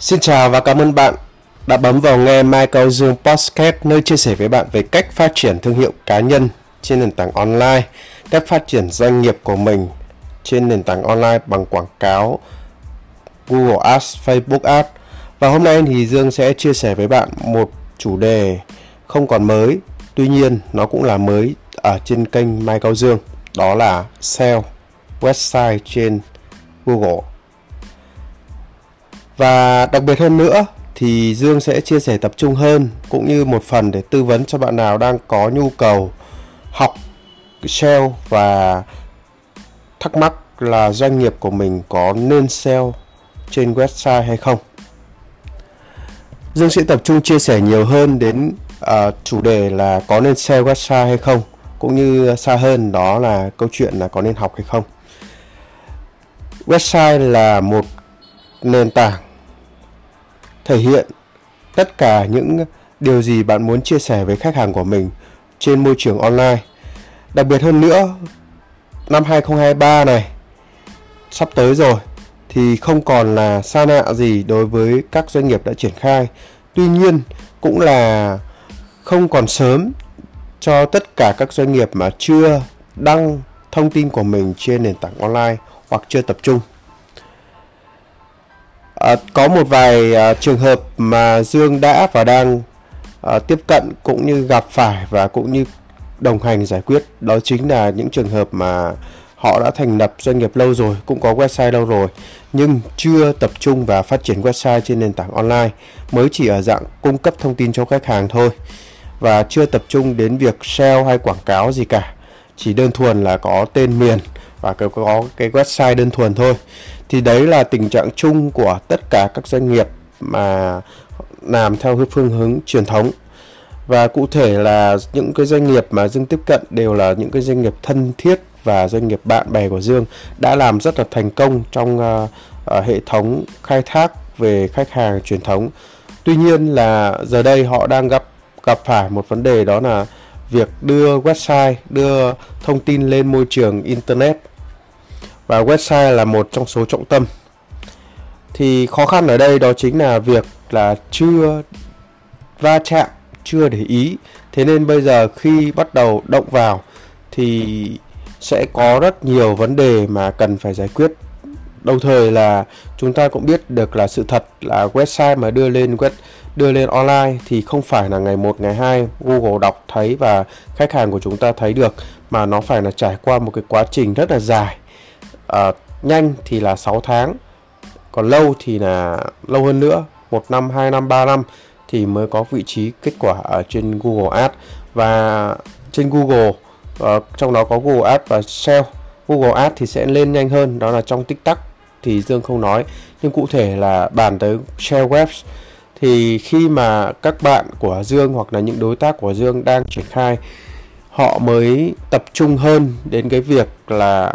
Xin chào và cảm ơn bạn đã bấm vào nghe Michael Dương Podcast nơi chia sẻ với bạn về cách phát triển thương hiệu cá nhân trên nền tảng online, cách phát triển doanh nghiệp của mình trên nền tảng online bằng quảng cáo Google Ads, Facebook Ads. Và hôm nay thì Dương sẽ chia sẻ với bạn một chủ đề không còn mới, tuy nhiên nó cũng là mới ở trên kênh Michael Dương, đó là SEO website trên Google và đặc biệt hơn nữa thì Dương sẽ chia sẻ tập trung hơn cũng như một phần để tư vấn cho bạn nào đang có nhu cầu học SEO và thắc mắc là doanh nghiệp của mình có nên SEO trên website hay không. Dương sẽ tập trung chia sẻ nhiều hơn đến uh, chủ đề là có nên SEO website hay không cũng như xa hơn đó là câu chuyện là có nên học hay không. Website là một nền tảng thể hiện tất cả những điều gì bạn muốn chia sẻ với khách hàng của mình trên môi trường online. Đặc biệt hơn nữa, năm 2023 này sắp tới rồi thì không còn là xa lạ gì đối với các doanh nghiệp đã triển khai. Tuy nhiên cũng là không còn sớm cho tất cả các doanh nghiệp mà chưa đăng thông tin của mình trên nền tảng online hoặc chưa tập trung À, có một vài à, trường hợp mà Dương đã và đang à, tiếp cận cũng như gặp phải và cũng như đồng hành giải quyết. Đó chính là những trường hợp mà họ đã thành lập doanh nghiệp lâu rồi cũng có website lâu rồi nhưng chưa tập trung và phát triển website trên nền tảng online. Mới chỉ ở dạng cung cấp thông tin cho khách hàng thôi và chưa tập trung đến việc sale hay quảng cáo gì cả. Chỉ đơn thuần là có tên miền và có cái website đơn thuần thôi. Thì đấy là tình trạng chung của tất cả các doanh nghiệp mà làm theo cái phương hướng truyền thống. Và cụ thể là những cái doanh nghiệp mà Dương tiếp cận đều là những cái doanh nghiệp thân thiết và doanh nghiệp bạn bè của Dương đã làm rất là thành công trong uh, uh, hệ thống khai thác về khách hàng truyền thống. Tuy nhiên là giờ đây họ đang gặp gặp phải một vấn đề đó là việc đưa website, đưa thông tin lên môi trường internet và website là một trong số trọng tâm. Thì khó khăn ở đây đó chính là việc là chưa va chạm, chưa để ý. Thế nên bây giờ khi bắt đầu động vào thì sẽ có rất nhiều vấn đề mà cần phải giải quyết. Đồng thời là chúng ta cũng biết được là sự thật là website mà đưa lên web, đưa lên online thì không phải là ngày 1 ngày 2 Google đọc, thấy và khách hàng của chúng ta thấy được, mà nó phải là trải qua một cái quá trình rất là dài uh, nhanh thì là 6 tháng còn lâu thì là lâu hơn nữa một năm 2 năm 3 năm thì mới có vị trí kết quả ở trên Google Ads. Và trên Google uh, trong đó có Google Ads và SEO Google Ads thì sẽ lên nhanh hơn đó là trong tích tắc thì Dương không nói. Nhưng cụ thể là bàn tới share Webs. Thì khi mà các bạn của Dương hoặc là những đối tác của Dương đang triển khai họ mới tập trung hơn đến cái việc là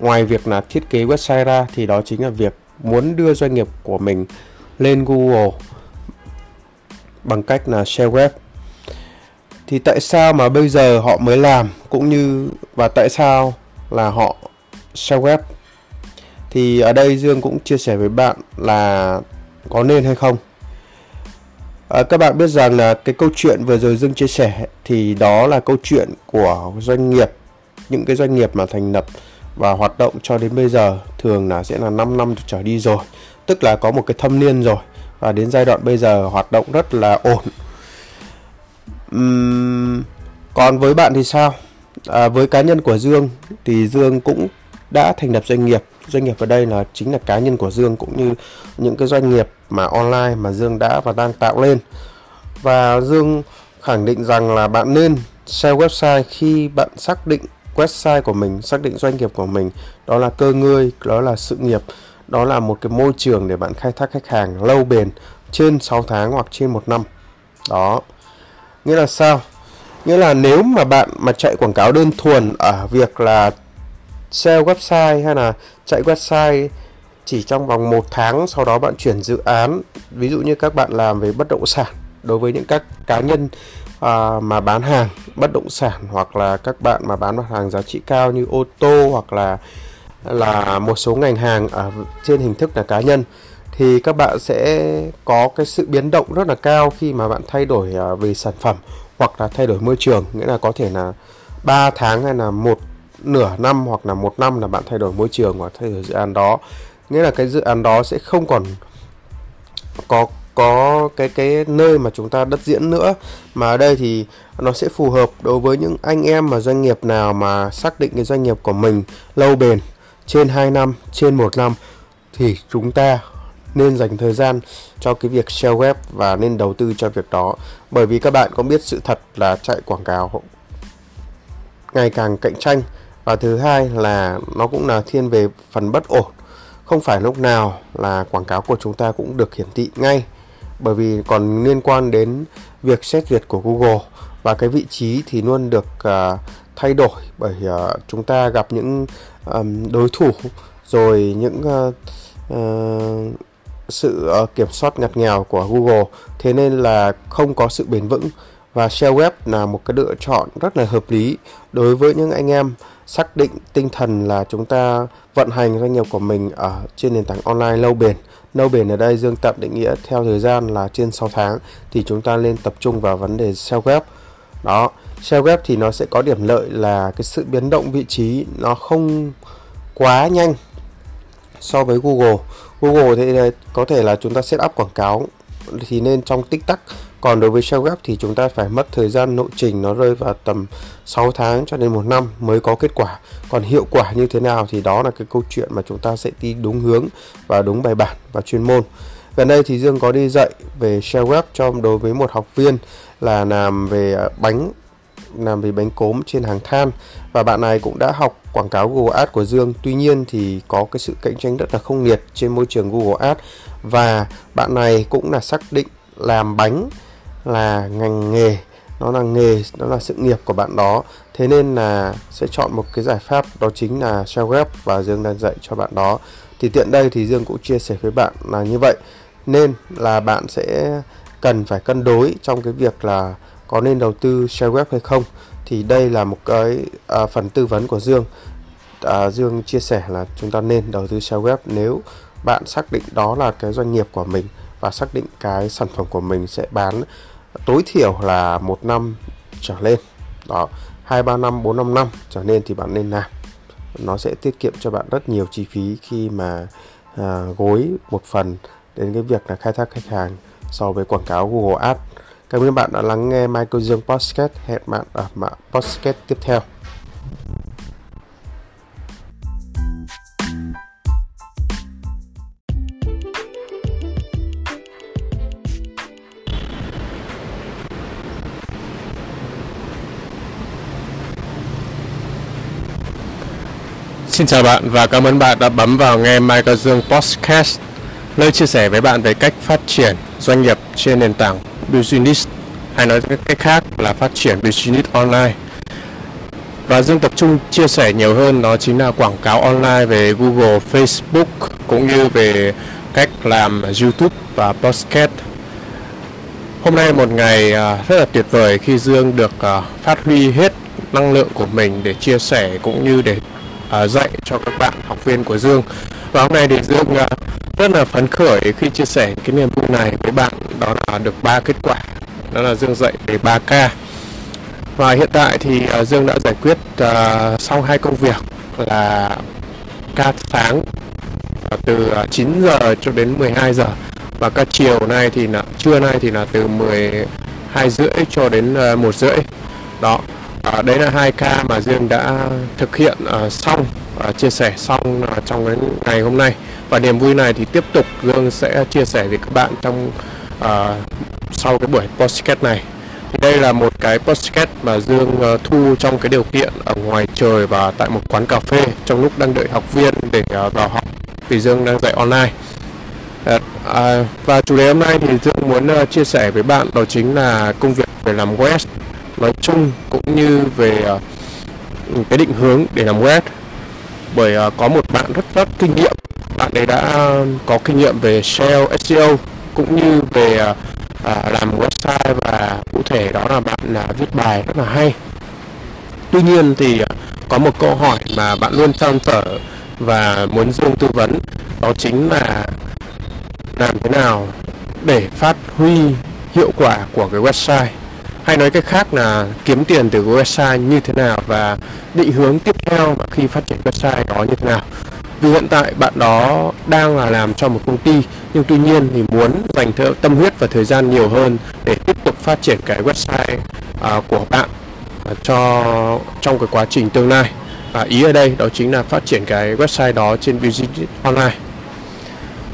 ngoài việc là thiết kế website ra thì đó chính là việc muốn đưa doanh nghiệp của mình lên Google bằng cách là share web. Thì tại sao mà bây giờ họ mới làm cũng như và tại sao là họ share web? Thì ở đây Dương cũng chia sẻ với bạn là có nên hay không. À, các bạn biết rằng là cái câu chuyện vừa rồi Dương chia sẻ thì đó là câu chuyện của doanh nghiệp những cái doanh nghiệp mà thành lập và hoạt động cho đến bây giờ thường là sẽ là 5 năm trở đi rồi. Tức là có một cái thâm niên rồi và đến giai đoạn bây giờ hoạt động rất là ổn. Uhm, còn với bạn thì sao? À, với cá nhân của Dương thì Dương cũng đã thành lập doanh nghiệp. Doanh nghiệp ở đây là chính là cá nhân của Dương cũng như những cái doanh nghiệp mà online mà Dương đã và đang tạo lên. Và Dương khẳng định rằng là bạn nên share website khi bạn xác định website của mình, xác định doanh nghiệp của mình, đó là cơ ngơi, đó là sự nghiệp, đó là một cái môi trường để bạn khai thác khách hàng lâu bền trên 6 tháng hoặc trên một năm. Đó. Nghĩa là sao? Nghĩa là nếu mà bạn mà chạy quảng cáo đơn thuần ở việc là sale website hay là chạy website chỉ trong vòng một tháng, sau đó bạn chuyển dự án, ví dụ như các bạn làm về bất động sản, đối với những các cá nhân à, mà bán hàng bất động sản hoặc là các bạn mà bán mặt hàng giá trị cao như ô tô hoặc là là một số ngành hàng ở trên hình thức là cá nhân thì các bạn sẽ có cái sự biến động rất là cao khi mà bạn thay đổi à, về sản phẩm hoặc là thay đổi môi trường. Nghĩa là có thể là 3 tháng hay là một nửa năm hoặc là một năm là bạn thay đổi môi trường hoặc thay đổi dự án đó. Nghĩa là cái dự án đó sẽ không còn có có cái cái nơi mà chúng ta đất diễn nữa. Mà ở đây thì nó sẽ phù hợp đối với những anh em mà doanh nghiệp nào mà xác định cái doanh nghiệp của mình lâu bền, trên 2 năm, trên 1 năm, thì chúng ta nên dành thời gian cho cái việc share web và nên đầu tư cho việc đó. Bởi vì các bạn có biết sự thật là chạy quảng cáo ngày càng cạnh tranh. Và thứ hai là nó cũng là thiên về phần bất ổn. Không phải lúc nào là quảng cáo của chúng ta cũng được hiển thị ngay bởi vì còn liên quan đến việc xét duyệt của Google. Và cái vị trí thì luôn được uh, thay đổi bởi uh, chúng ta gặp những um, đối thủ rồi những uh, uh, sự uh, kiểm soát ngặt nghèo của Google. Thế nên là không có sự bền vững. Và share web là một cái lựa chọn rất là hợp lý đối với những anh em xác định tinh thần là chúng ta vận hành doanh nghiệp của mình ở trên nền tảng online lâu bền nâu bền ở đây Dương tạm định nghĩa theo thời gian là trên 6 tháng thì chúng ta nên tập trung vào vấn đề SEO web đó SEO web thì nó sẽ có điểm lợi là cái sự biến động vị trí nó không quá nhanh so với Google. Google thì ờ, có thể là chúng ta set up quảng cáo thì nên trong tích tắc còn đối với SEO web thì chúng ta phải mất thời gian nội trình nó rơi vào tầm 6 tháng cho đến một năm mới có kết quả. Còn hiệu quả như thế nào thì đó là cái câu chuyện mà chúng ta sẽ đi đúng hướng và đúng bài bản và chuyên môn. Gần đây thì Dương có đi dạy về SEO web cho đối với một học viên là làm về à, bánh, làm về bánh cốm trên hàng than. Và bạn này cũng đã học quảng cáo Google Ads của Dương. Tuy nhiên thì có cái sự cạnh tranh rất là không nhiệt trên môi trường Google Ads. Và bạn này cũng là xác định làm bánh là ngành nghề nó là nghề nó là sự nghiệp của bạn đó. Thế nên là sẽ chọn một cái giải pháp đó chính là SEO web và Dương đang dạy cho bạn đó. Thì tiện đây thì Dương cũng chia sẻ với bạn là như vậy. Nên là bạn sẽ cần phải cân đối trong cái việc là có nên đầu tư SEO web hay không. Thì đây là một cái à, phần tư vấn của Dương. À, Dương chia sẻ là chúng ta nên đầu tư SEO web nếu bạn xác định đó là cái doanh nghiệp của mình và xác định cái sản phẩm của mình sẽ bán tối thiểu là một năm trở lên đó hai ba năm bốn năm năm trở nên thì bạn nên làm nó sẽ tiết kiệm cho bạn rất nhiều chi phí khi mà à, gối một phần đến cái việc là khai thác khách hàng so với quảng cáo Google Ads. Cảm ơn bạn đã lắng nghe Michael Dương Podcast. Hẹn bạn ở podcast tiếp theo. Xin chào bạn và cảm ơn bạn đã bấm vào nghe Michael Dương Podcast, nơi chia sẻ với bạn về cách phát triển doanh nghiệp trên nền tảng business hay nói cách khác là phát triển business online. Và Dương tập trung chia sẻ nhiều hơn đó chính là quảng cáo online về Google, Facebook cũng như về cách làm YouTube và podcast. Hôm nay một ngày à, rất là tuyệt vời khi Dương được à, phát huy hết năng lượng của mình để chia sẻ cũng như để uh, dạy cho các bạn học viên của Dương. Và hôm nay thì Dương uh, rất là phấn khởi khi chia sẻ cái niềm vui này với bạn. Đó là được ba kết quả. Đó là Dương dạy về 3K và hiện tại thì uh, Dương đã giải quyết uh, xong hai công việc là ca sáng uh, từ 9 giờ cho đến 12 giờ. Và ca chiều nay thì là trưa nay thì là từ 12 rưỡi cho đến uh, 1 rưỡi. Đó à, đấy là hai ca mà Dương đã thực hiện à, xong à, chia sẻ xong à, trong cái ngày hôm nay. Và niềm vui này thì tiếp tục Dương sẽ chia sẻ với các bạn trong à, sau cái buổi podcast này. Thì đây là một cái podcast mà Dương à, thu trong cái điều kiện ở ngoài trời và tại một quán cà phê trong lúc đang đợi học viên để à, vào học vì Dương đang dạy online. À, à, và chủ đề hôm nay thì Dương muốn uh, chia sẻ với bạn đó chính là công việc về làm web nói chung cũng như về à, cái định hướng để làm web. Bởi à, có một bạn rất rất kinh nghiệm. Bạn ấy đã có kinh nghiệm về SEO SEO cũng như về à, làm website và cụ thể đó là bạn là viết bài rất là hay. Tuy nhiên thì có một câu hỏi mà bạn luôn trăn trở và muốn dương tư vấn, đó chính là làm thế nào để phát huy hiệu quả của cái website hay nói cách khác là kiếm tiền từ website như thế nào và định hướng tiếp theo mà khi phát triển website đó như thế nào. Vì hiện tại bạn đó đang là làm cho một công ty nhưng tuy nhiên thì muốn dành tâm huyết và thời gian nhiều hơn để tiếp tục phát triển cái website uh, của bạn uh, cho trong cái quá trình tương lai. Và ý ở đây đó chính là phát triển cái website đó trên business online.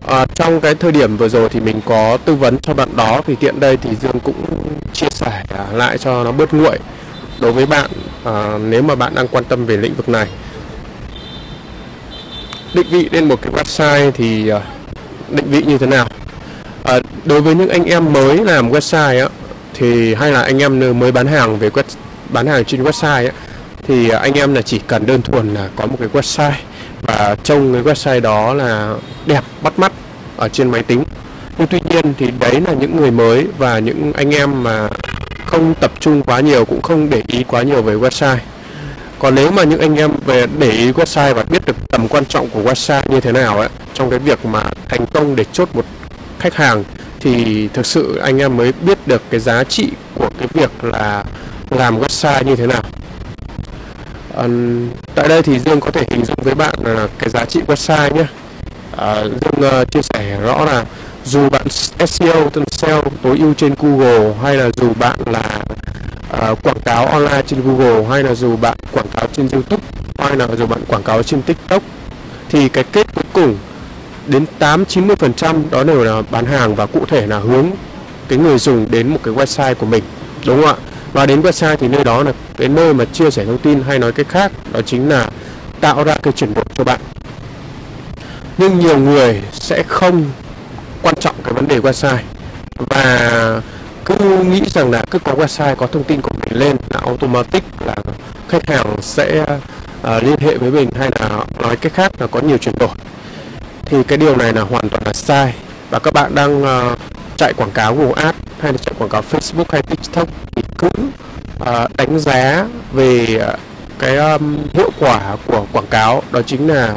À, trong cái thời điểm vừa rồi thì mình có tư vấn cho bạn đó thì tiện đây thì Dương cũng chia sẻ à, lại cho nó bớt nguội đối với bạn à, nếu mà bạn đang quan tâm về lĩnh vực này. Định vị lên một cái website thì à, định vị như thế nào? À, đối với những anh em mới làm website á thì hay là anh em mới bán hàng về web bán hàng trên website á thì à, anh em là chỉ cần đơn thuần là có một cái website và trông cái website đó là đẹp bắt mắt ở trên máy tính. Nhưng tuy nhiên thì đấy là những người mới và những anh em mà không tập trung quá nhiều, cũng không để ý quá nhiều về website. Còn nếu mà những anh em về để ý website và biết được tầm quan trọng của website như thế nào ấy, trong cái việc mà thành công để chốt một khách hàng, thì thực sự anh em mới biết được cái giá trị của cái việc là làm website như thế nào à, tại đây thì dương có thể hình dung với bạn là cái giá trị website nhé à, dương uh, chia sẻ rõ là dù bạn SEO tên SEO tối ưu trên Google hay là dù bạn là uh, quảng cáo online trên Google hay là dù bạn quảng cáo trên YouTube hay là dù bạn quảng cáo trên TikTok thì cái kết cuối cùng đến 8 90% đó đều là bán hàng và cụ thể là hướng cái người dùng đến một cái website của mình đúng không ạ? Và đến website thì nơi đó là cái nơi mà chia sẻ thông tin hay nói cách khác đó chính là tạo ra cái chuyển đổi cho bạn. Nhưng nhiều người sẽ không quan trọng cái vấn đề website. Và cứ nghĩ rằng là cứ có website có thông tin của mình lên là automatic là khách hàng sẽ uh, liên hệ với mình hay là nói cách khác là có nhiều chuyển đổi. Thì cái điều này là hoàn toàn là sai. Và các bạn đang uh, chạy quảng cáo Google Ads hay là chạy quảng cáo Facebook hay TikTok cũng uh, đánh giá về uh, cái um, hiệu quả của quảng cáo. Đó chính là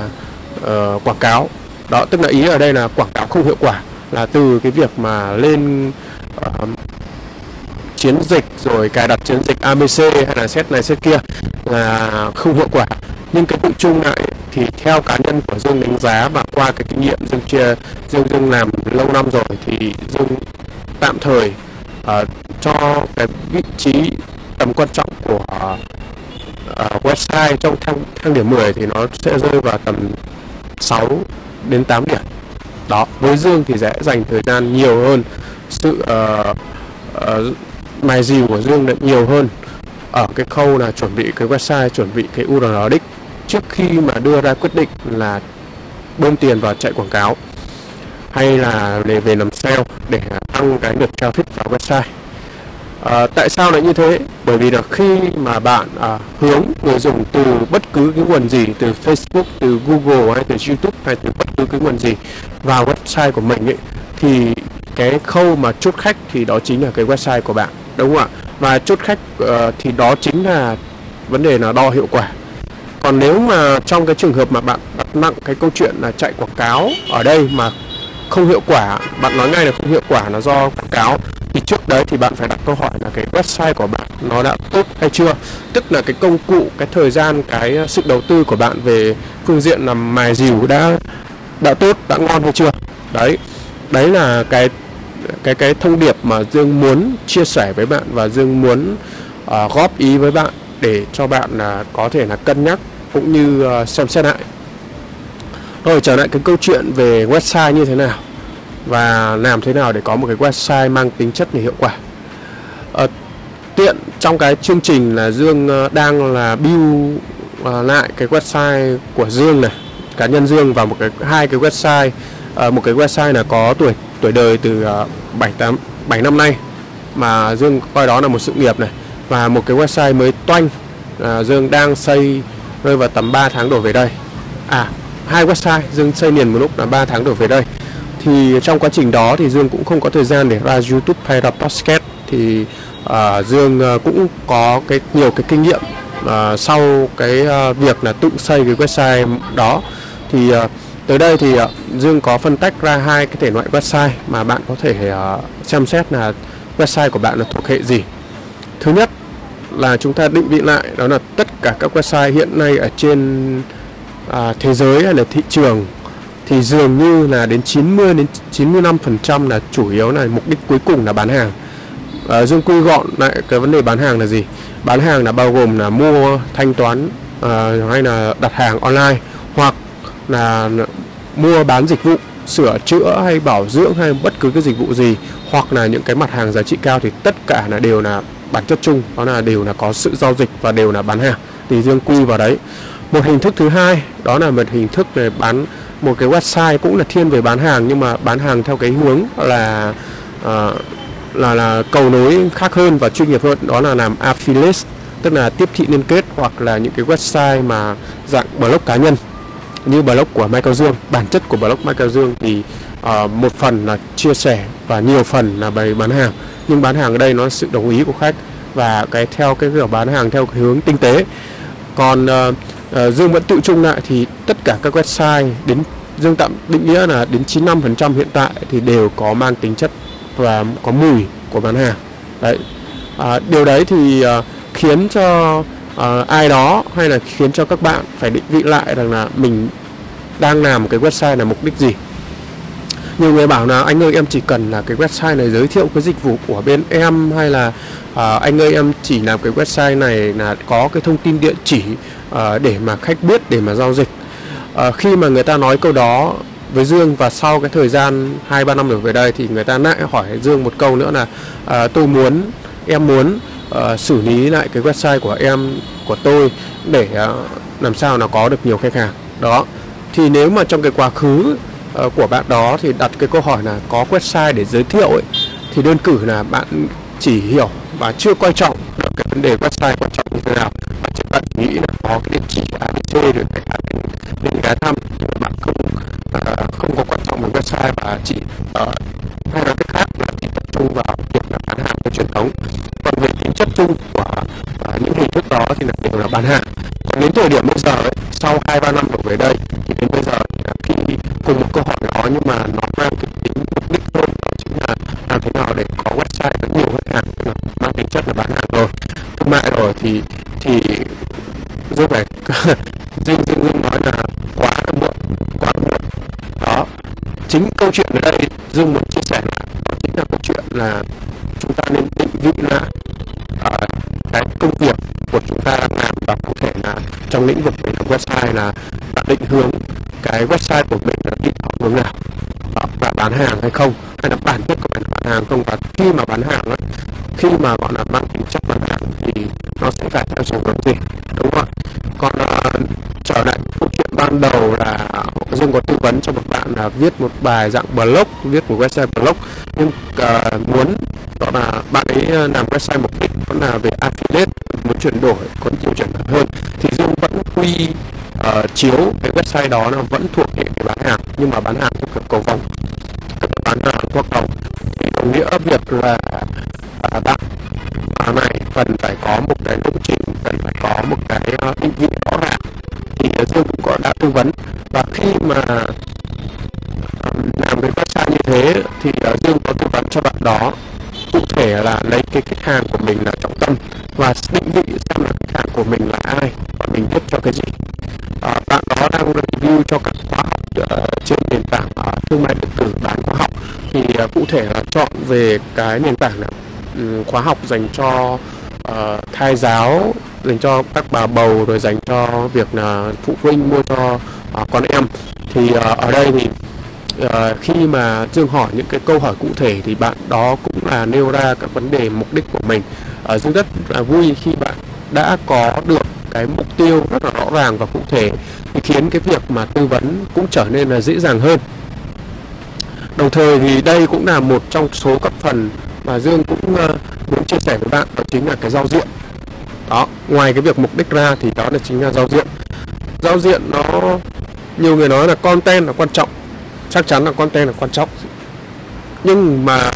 uh, quảng cáo. Đó tức là ý ở đây là quảng cáo không hiệu quả là từ cái việc mà lên uh, chiến dịch rồi cài đặt chiến dịch ABC hay là set này set kia là không hiệu quả. Nhưng cái tự chung lại thì theo cá nhân của Dương đánh giá và qua cái kinh nghiệm Dương chia Dương Dương làm lâu năm rồi thì Dương tạm thời uh, cho cái vị trí tầm quan trọng của uh, website trong thang, thang điểm 10 thì nó sẽ rơi vào tầm 6 đến 8 điểm. Đó với Dương thì sẽ dành thời gian nhiều hơn. Sự ờ, ờ, uh, uh, mài dìu của Dương lại nhiều hơn. Ở cái khâu là chuẩn bị cái website chuẩn bị cái URL đích trước khi mà đưa ra quyết định là bơm tiền vào chạy quảng cáo hay là để về làm sale để tăng cái lượt traffic vào website à, tại sao lại như thế? Bởi vì là khi mà bạn à, hướng người dùng từ bất cứ cái nguồn gì từ Facebook từ Google hay từ YouTube hay từ bất cứ cái nguồn gì vào website của mình ấy, thì cái khâu mà chốt khách thì đó chính là cái website của bạn đúng không ạ? Và chốt khách uh, thì đó chính là vấn đề là đo hiệu quả. Còn nếu mà trong cái trường hợp mà bạn đặt nặng cái câu chuyện là chạy quảng cáo ở đây mà không hiệu quả bạn nói ngay là không hiệu quả là do quảng cáo trước đấy thì bạn phải đặt câu hỏi là cái website của bạn nó đã tốt hay chưa? Tức là cái công cụ cái thời gian cái ờ, sự đầu tư của bạn về phương diện làm mài dìu đã đã tốt đã ngon hay chưa? Đấy đấy là cái cái cái thông điệp mà Dương muốn chia sẻ với bạn và Dương muốn uh, góp ý với bạn để cho bạn là uh, có thể là cân nhắc cũng như uh, xem xét lại. Rồi trở lại cái câu chuyện về website như thế nào và làm thế nào để có một cái website mang tính chất và hiệu quả? À, tiện trong cái chương trình là Dương ờ, đang là build ờ, lại cái website của Dương này cá nhân Dương và một cái hai cái website một cái website là có tuổi tuổi đời từ bảy 7 8 7 năm nay. Mà Dương coi đó là một sự nghiệp này. Và một cái website mới toanh uh, Dương đang xây rơi vào tầm 3 tháng đổ về đây. À hai website Dương xây liền một lúc là 3 tháng đổ về đây thì trong quá trình đó thì Dương cũng không có thời gian để ra YouTube hay ra podcast. Thì uh, Dương uh, cũng có cái nhiều cái kinh nghiệm uh, sau cái uh, việc là tự xây cái website đó. Thì uh, tới đây thì uh, Dương có phân tách ra hai cái thể loại website mà bạn có thể uh, xem xét là website của bạn là thuộc hệ gì. Thứ nhất là chúng ta định vị lại đó là tất cả các website hiện nay ở trên uh, thế giới hay là thị trường thì dường như là đến 90 đến 95 phần trăm là chủ yếu là mục đích cuối cùng là bán hàng. À, Dương quy gọn lại cái vấn đề bán hàng là gì? Bán hàng là bao gồm là mua thanh toán à, hay là đặt hàng online hoặc là mua bán dịch vụ sửa chữa hay bảo dưỡng hay bất cứ cái dịch vụ gì hoặc là những cái mặt hàng giá trị cao thì tất cả là đều là bản chất chung đó là đều là có sự giao dịch và đều là bán hàng. Thì Dương quy vào đấy. Một hình thức thứ hai đó là một hình thức về bán một cái website cũng là thiên về bán hàng nhưng mà bán hàng theo cái hướng là uh, là là cầu nối khác hơn và chuyên nghiệp hơn đó là làm affiliate tức là tiếp thị liên kết hoặc là những cái website mà dạng blog cá nhân như blog của Michael Dương. Bản chất của blog Michael Dương thì uh, một phần là chia sẻ và nhiều phần là bày bán hàng. Nhưng bán hàng ở đây nó sự đồng ý của khách và cái theo cái kiểu bán hàng theo cái hướng tinh tế. Còn uh, Ờ, Dương vẫn tự chung lại thì tất cả các website đến Dương tạm định nghĩa là đến 95% hiện tại thì đều có mang tính chất và có mùi của bán hàng. Đấy. À, điều đấy thì à, khiến cho à, ai đó hay là khiến cho các bạn phải định vị lại rằng là mình đang làm một cái website là mục đích gì nhiều người bảo là anh ơi em chỉ cần là cái website này giới thiệu cái dịch vụ của bên em hay là uh, anh ơi em chỉ làm cái website này là có cái thông tin địa chỉ uh, để mà khách biết để mà giao dịch. Uh, khi mà người ta nói câu đó với Dương và sau cái thời gian 2 3 năm trở về đây thì người ta lại hỏi Dương một câu nữa là uh, tôi muốn em muốn uh, xử lý lại cái website của em của tôi để uh, làm sao nó có được nhiều khách hàng. Đó. Thì nếu mà trong cái quá khứ Ờ, của bạn đó thì đặt cái câu hỏi là có website để giới thiệu ấy thì đơn cử là bạn chỉ hiểu và chưa quan trọng được cái vấn đề website quan trọng như thế nào. Bạn chỉ bạn nghĩ là có cái địa chỉ ABC rồi cái bên bên ghé thăm bạn không uh, không có quan trọng về website và chỉ uh, hay là cách khác là chỉ tập trung vào việc là bán hàng truyền thống. Còn về tính chất chung của uh, những hình thức đó thì là đều là bán hàng. Còn đến thời điểm bây giờ ấy, sau hai ba năm đổ về đây thì đến bây giờ khi cùng một câu hỏi đó nhưng mà nó mang cái tính mục đích hơn đó chính là làm thế nào để có website có nhiều khách hàng là mang tính chất là bán hàng rồi thương mại rồi thì thì dương phải dương dương dương nói là quá là muộn quá là muộn. Đó chính câu chuyện ở đây dương muốn chia sẻ là đó chính là câu chuyện là chúng ta nên định vị lại uh, cái công việc của chúng ta đang làm và cụ thể là trong lĩnh vực về làm website là bạn định hướng cái website của mình là đi theo hướng nào đó, và bán hàng hay không. Hay là bản chất của mình bán hàng không và khi mà bán hàng ấy, khi mà gọi là mang tính chất bán hàng thì nó sẽ phải theo xu hướng gì đúng không còn uh, trở lại câu chuyện ban đầu là dương có tư vấn cho một bạn là viết một bài dạng blog viết một website blog nhưng uh, muốn đó là bạn ấy ờ, làm website mục đích vẫn là về affiliate muốn chuyển đổi có nhiều chuyển đổi hơn. Thì dương vẫn quy uh, chiếu cái website đó nó vẫn thuộc hệ cái bán hàng nhưng mà bán hàng theo kiểu cầu vòng bán hàng qua cầu. Thì đồng nghĩa việc là uh, bạn à, này cần phải có một cái lộ trình cần phải có một cái ờ, định vị rõ ràng. Thì dương cũng có đã tư vấn. Và khi mà làm cái website như thế thì dương có tư vấn cho bạn đó. Cụ thể là lấy cái khách hàng của mình là trọng tâm và định vị xem là khách hàng của mình là ai và mình viết cho cái gì đó đang review cho các khóa học uh, trên nền tảng uh, thương mại điện tử bán khóa học. Thì uh, cụ thể là chọn về cái nền tảng là um, ừ, khóa học dành cho uh, thai giáo dành cho các bà bầu rồi dành cho việc là phụ huynh mua cho uh, con em. Thì uh, ở đây thì uh, khi mà dương hỏi những cái câu hỏi cụ thể thì bạn đó cũng là nêu ra các vấn đề mục đích của mình. Uh, dương rất là vui khi bạn đã có được cái mục tiêu rất là rõ ràng và cụ thể thì khiến cái việc mà tư vấn cũng trở nên là dễ dàng hơn. Đồng thời thì đây cũng là một trong số các phần mà dương cũng ờ, muốn chia sẻ với bạn, đó chính là cái giao diện. Đó, ngoài cái việc mục đích ra thì đó là chính là giao diện. Giao diện nó, nhiều người nói là content là quan trọng, chắc chắn là content là quan trọng. Nhưng mà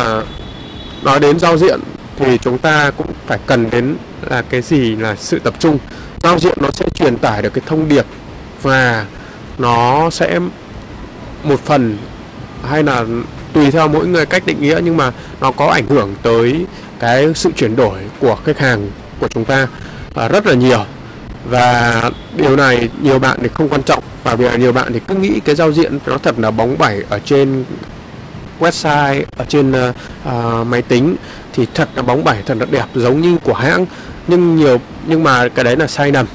nói đến giao diện thì chúng ta cũng phải cần đến là cái gì là sự tập trung giao diện nó sẽ truyền tải được cái thông điệp và nó sẽ một phần hay là tùy theo mỗi người cách định nghĩa nhưng mà nó có ảnh hưởng tới cái sự chuyển đổi của khách hàng của chúng ta à, rất là nhiều. Và điều này nhiều bạn thì không quan trọng và vì nhiều bạn thì cứ nghĩ cái giao diện nó thật là bóng bẩy ở trên website ở trên uh, uh, máy tính thì thật là bóng bẩy thật là đẹp giống như của hãng nhưng nhiều nhưng mà cái đấy là sai lầm.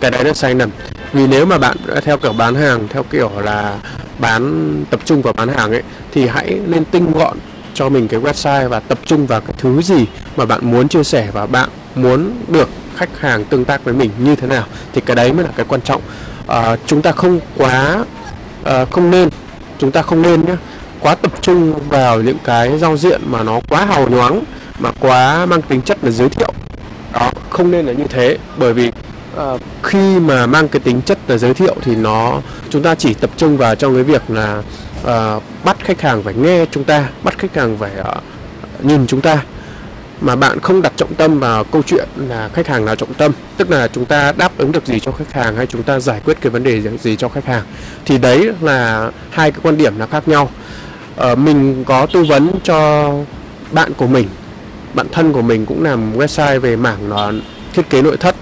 Cái đấy là sai lầm. Vì nếu mà bạn theo kiểu bán hàng theo kiểu là bán tập trung vào bán hàng ấy thì hãy nên tinh gọn cho mình cái website và tập trung vào cái thứ gì mà bạn muốn chia sẻ và bạn muốn được khách hàng tương tác với mình như thế nào thì cái đấy mới là cái quan trọng. À, chúng ta không quá à, không nên chúng ta không nên nhé quá tập trung vào những cái giao diện mà nó quá hào nhoáng mà quá mang tính chất là giới thiệu đó. Không nên là như thế bởi vì uh, khi mà mang cái tính chất là giới thiệu thì nó chúng ta chỉ tập trung vào trong cái việc là uh, bắt khách hàng phải nghe chúng ta bắt khách hàng phải uh, nhìn chúng ta. Mà bạn không đặt trọng tâm vào câu chuyện là khách hàng là trọng tâm tức là chúng ta đáp ứng được gì cho khách hàng hay chúng ta giải quyết cái vấn đề gì cho khách hàng thì đấy là hai cái quan điểm là khác nhau. Ờ, mình có tư vấn cho bạn của mình bạn thân của mình cũng làm website về mảng nó thiết kế nội thất.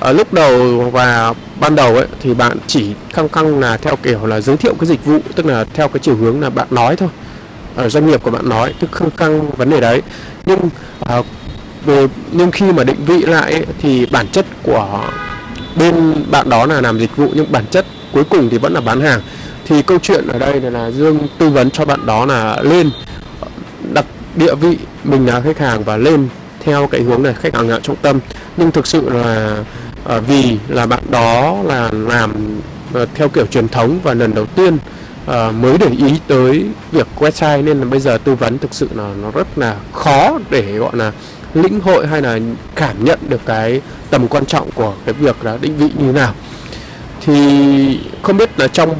Ở lúc đầu và ban đầu ấy thì bạn chỉ căng căng là theo kiểu là giới thiệu cái dịch vụ tức là theo cái chiều hướng là bạn nói thôi. Ở doanh nghiệp của bạn nói tức không căng vấn đề đấy. Nhưng à, về nhưng khi mà định vị lại ấy, thì bản chất của bên bạn đó là làm dịch vụ nhưng bản chất cuối cùng thì vẫn là bán hàng. Thì câu chuyện ở đây là, là Dương tư vấn cho bạn đó là lên đặt địa vị mình là khách hàng và lên theo cái hướng này khách hàng là trọng tâm. Nhưng thực sự là à, vì là bạn đó là làm à, theo kiểu truyền thống và lần đầu tiên uh, mới để ý tới việc website nên là bây giờ tư vấn thực sự là nó rất là khó để gọi là lĩnh hội hay là cảm nhận được cái tầm quan trọng của cái việc là định vị như nào thì không biết là trong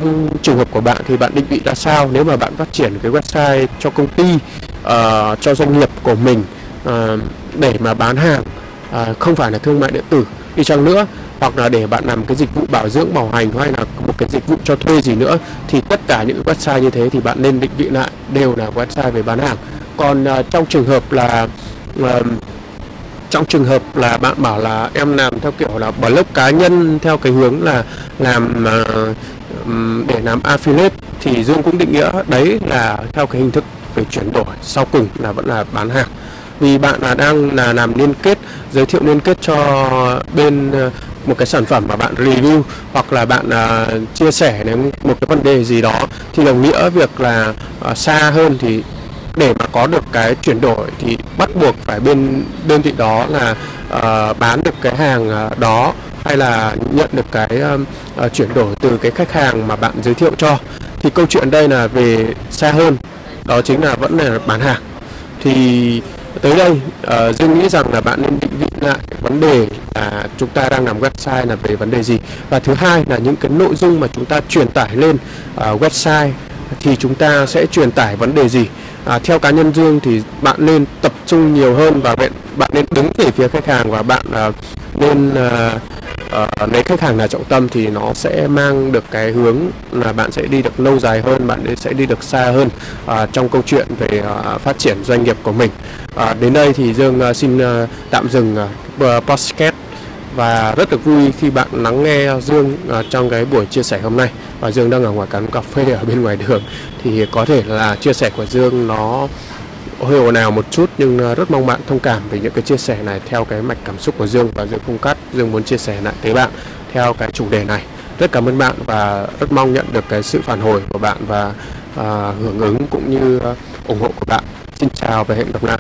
trường hợp của bạn thì bạn định vị ra sao nếu mà bạn phát triển cái website cho công ty uh, cho doanh nghiệp của mình uh, để mà bán hàng uh, không phải là thương mại điện tử đi chăng nữa hoặc là để bạn làm cái dịch vụ bảo dưỡng bảo hành hay là một cái dịch vụ cho thuê gì nữa thì tất cả những website như thế thì bạn nên định vị lại đều là website về bán hàng. Còn uh, trong trường hợp là uh, trong trường hợp là bạn bảo là em làm theo kiểu là blog cá nhân theo cái hướng là làm uh, để làm affiliate thì Dương cũng định nghĩa đấy là theo cái hình thức về chuyển đổi sau cùng là vẫn là bán hàng. Vì bạn là đang là làm liên kết giới thiệu liên kết cho bên ờ, một cái sản phẩm mà bạn review hoặc là bạn uh, chia sẻ đến một cái vấn đề gì đó thì đồng nghĩa việc là uh, xa hơn thì để mà có được cái chuyển đổi thì bắt buộc phải bên đơn vị đó là uh, bán được cái hàng uh, đó hay là nhận được cái uh, chuyển đổi từ cái khách hàng mà bạn giới thiệu cho. Thì câu chuyện đây là về xa hơn đó chính là vẫn là bán hàng. Thì tới đây uh, dương nghĩ rằng là bạn nên định vị lại vấn đề là chúng ta đang làm website là về vấn đề gì. Và thứ hai là những cái nội dung mà chúng ta truyền tải lên uh, website thì chúng ta sẽ truyền tải vấn đề gì à, theo cá nhân dương thì bạn nên tập trung nhiều hơn và bạn bạn nên đứng về phía khách hàng và bạn à, nên à, à, lấy khách hàng là trọng tâm thì nó sẽ mang được cái hướng là bạn sẽ đi được lâu dài hơn bạn sẽ đi được xa hơn à, trong câu chuyện về à, phát triển doanh nghiệp của mình. À, đến đây thì dương à, xin à, tạm dừng à, podcast và rất được vui khi bạn lắng nghe Dương à, trong cái buổi chia sẻ hôm nay. Và Dương đang ở ngoài quán cà phê ở bên ngoài đường. Thì có thể là chia sẻ của Dương nó hơi ồn ào một chút nhưng à, rất mong bạn thông cảm về những cái chia sẻ này theo cái mạch cảm xúc của Dương. Và Dương không cắt Dương muốn chia sẻ lại tới bạn theo cái chủ đề này. Rất cảm ơn bạn và rất mong nhận được cái sự phản hồi của bạn và uh, hưởng ứng cũng như uh, ủng hộ của bạn. Xin chào và hẹn gặp lại.